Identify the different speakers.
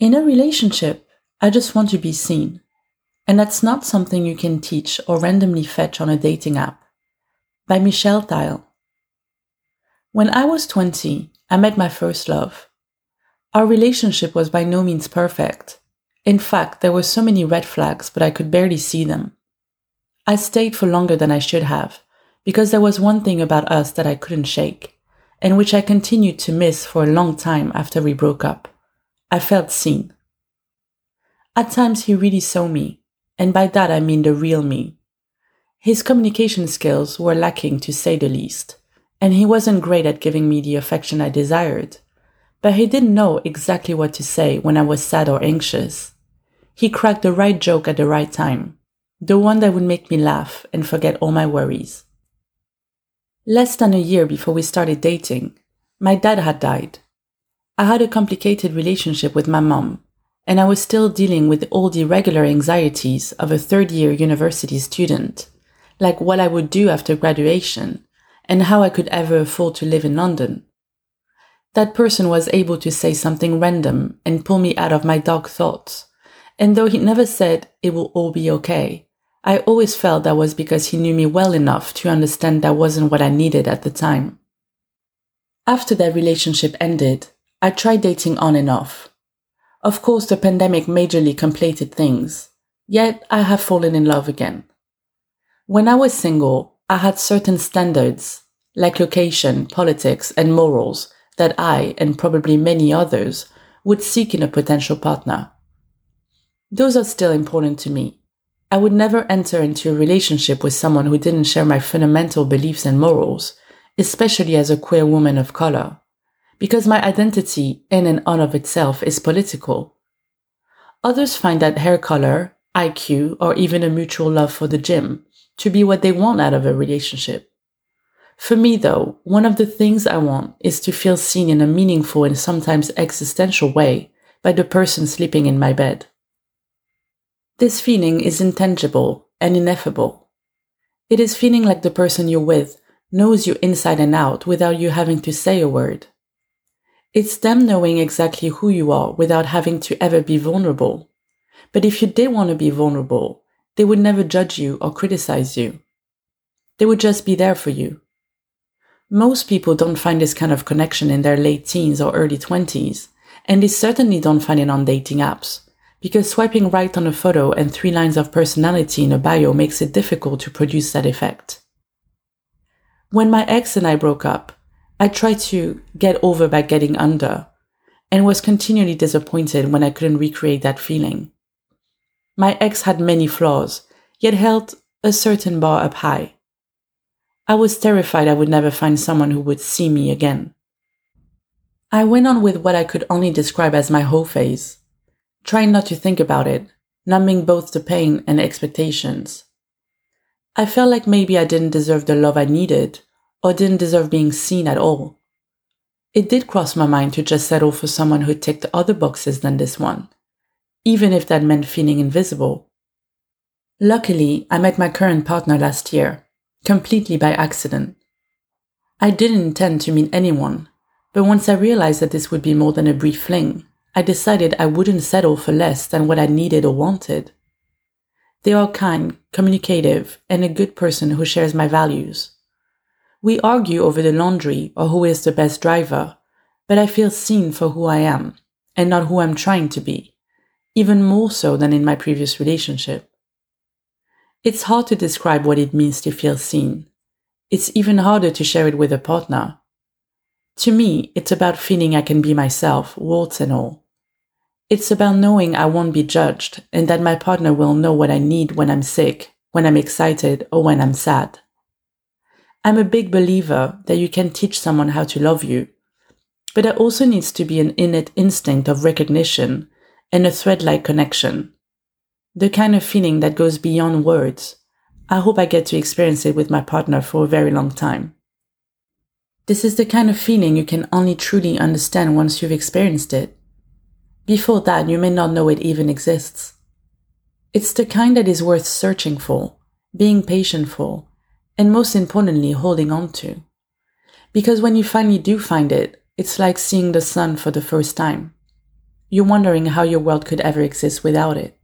Speaker 1: In a relationship, I just want to be seen. And that's not something you can teach or randomly fetch on a dating app. By Michelle Theil. When I was 20, I met my first love. Our relationship was by no means perfect. In fact, there were so many red flags, but I could barely see them. I stayed for longer than I should have, because there was one thing about us that I couldn't shake, and which I continued to miss for a long time after we broke up. I felt seen. At times, he really saw me, and by that I mean the real me. His communication skills were lacking to say the least, and he wasn't great at giving me the affection I desired. But he didn't know exactly what to say when I was sad or anxious. He cracked the right joke at the right time, the one that would make me laugh and forget all my worries. Less than a year before we started dating, my dad had died. I had a complicated relationship with my mom, and I was still dealing with all the regular anxieties of a third year university student, like what I would do after graduation and how I could ever afford to live in London. That person was able to say something random and pull me out of my dark thoughts. And though he never said it will all be okay, I always felt that was because he knew me well enough to understand that wasn't what I needed at the time. After that relationship ended, I tried dating on and off, of course, the pandemic majorly completed things, yet I have fallen in love again. When I was single, I had certain standards, like location, politics, and morals, that I, and probably many others, would seek in a potential partner. Those are still important to me. I would never enter into a relationship with someone who didn't share my fundamental beliefs and morals, especially as a queer woman of color because my identity in and of itself is political. Others find that hair color, IQ, or even a mutual love for the gym to be what they want out of a relationship. For me, though, one of the things I want is to feel seen in a meaningful and sometimes existential way by the person sleeping in my bed. This feeling is intangible and ineffable. It is feeling like the person you're with knows you inside and out without you having to say a word. It's them knowing exactly who you are without having to ever be vulnerable. But if you did want to be vulnerable, they would never judge you or criticize you. They would just be there for you. Most people don't find this kind of connection in their late teens or early 20s, and they certainly don't find it on dating apps, because swiping right on a photo and three lines of personality in a bio makes it difficult to produce that effect. When my ex and I broke up, I tried to get over by getting under and was continually disappointed when I couldn't recreate that feeling. My ex had many flaws, yet held a certain bar up high. I was terrified I would never find someone who would see me again. I went on with what I could only describe as my whole phase, trying not to think about it, numbing both the pain and expectations. I felt like maybe I didn't deserve the love I needed, or didn't deserve being seen at all. It did cross my mind to just settle for someone who ticked other boxes than this one, even if that meant feeling invisible. Luckily, I met my current partner last year, completely by accident. I didn't intend to meet anyone, but once I realized that this would be more than a brief fling, I decided I wouldn't settle for less than what I needed or wanted. They are kind, communicative, and a good person who shares my values. We argue over the laundry or who is the best driver, but I feel seen for who I am and not who I'm trying to be, even more so than in my previous relationship. It's hard to describe what it means to feel seen. It's even harder to share it with a partner. To me, it's about feeling I can be myself, warts and all. It's about knowing I won't be judged and that my partner will know what I need when I'm sick, when I'm excited, or when I'm sad. I'm a big believer that you can teach someone how to love you, but there also needs to be an innate instinct of recognition and a thread like connection. The kind of feeling that goes beyond words. I hope I get to experience it with my partner for a very long time. This is the kind of feeling you can only truly understand once you've experienced it. Before that, you may not know it even exists. It's the kind that is worth searching for, being patient for, and most importantly, holding on to. Because when you finally do find it, it's like seeing the sun for the first time. you're wondering how your world could ever exist without it.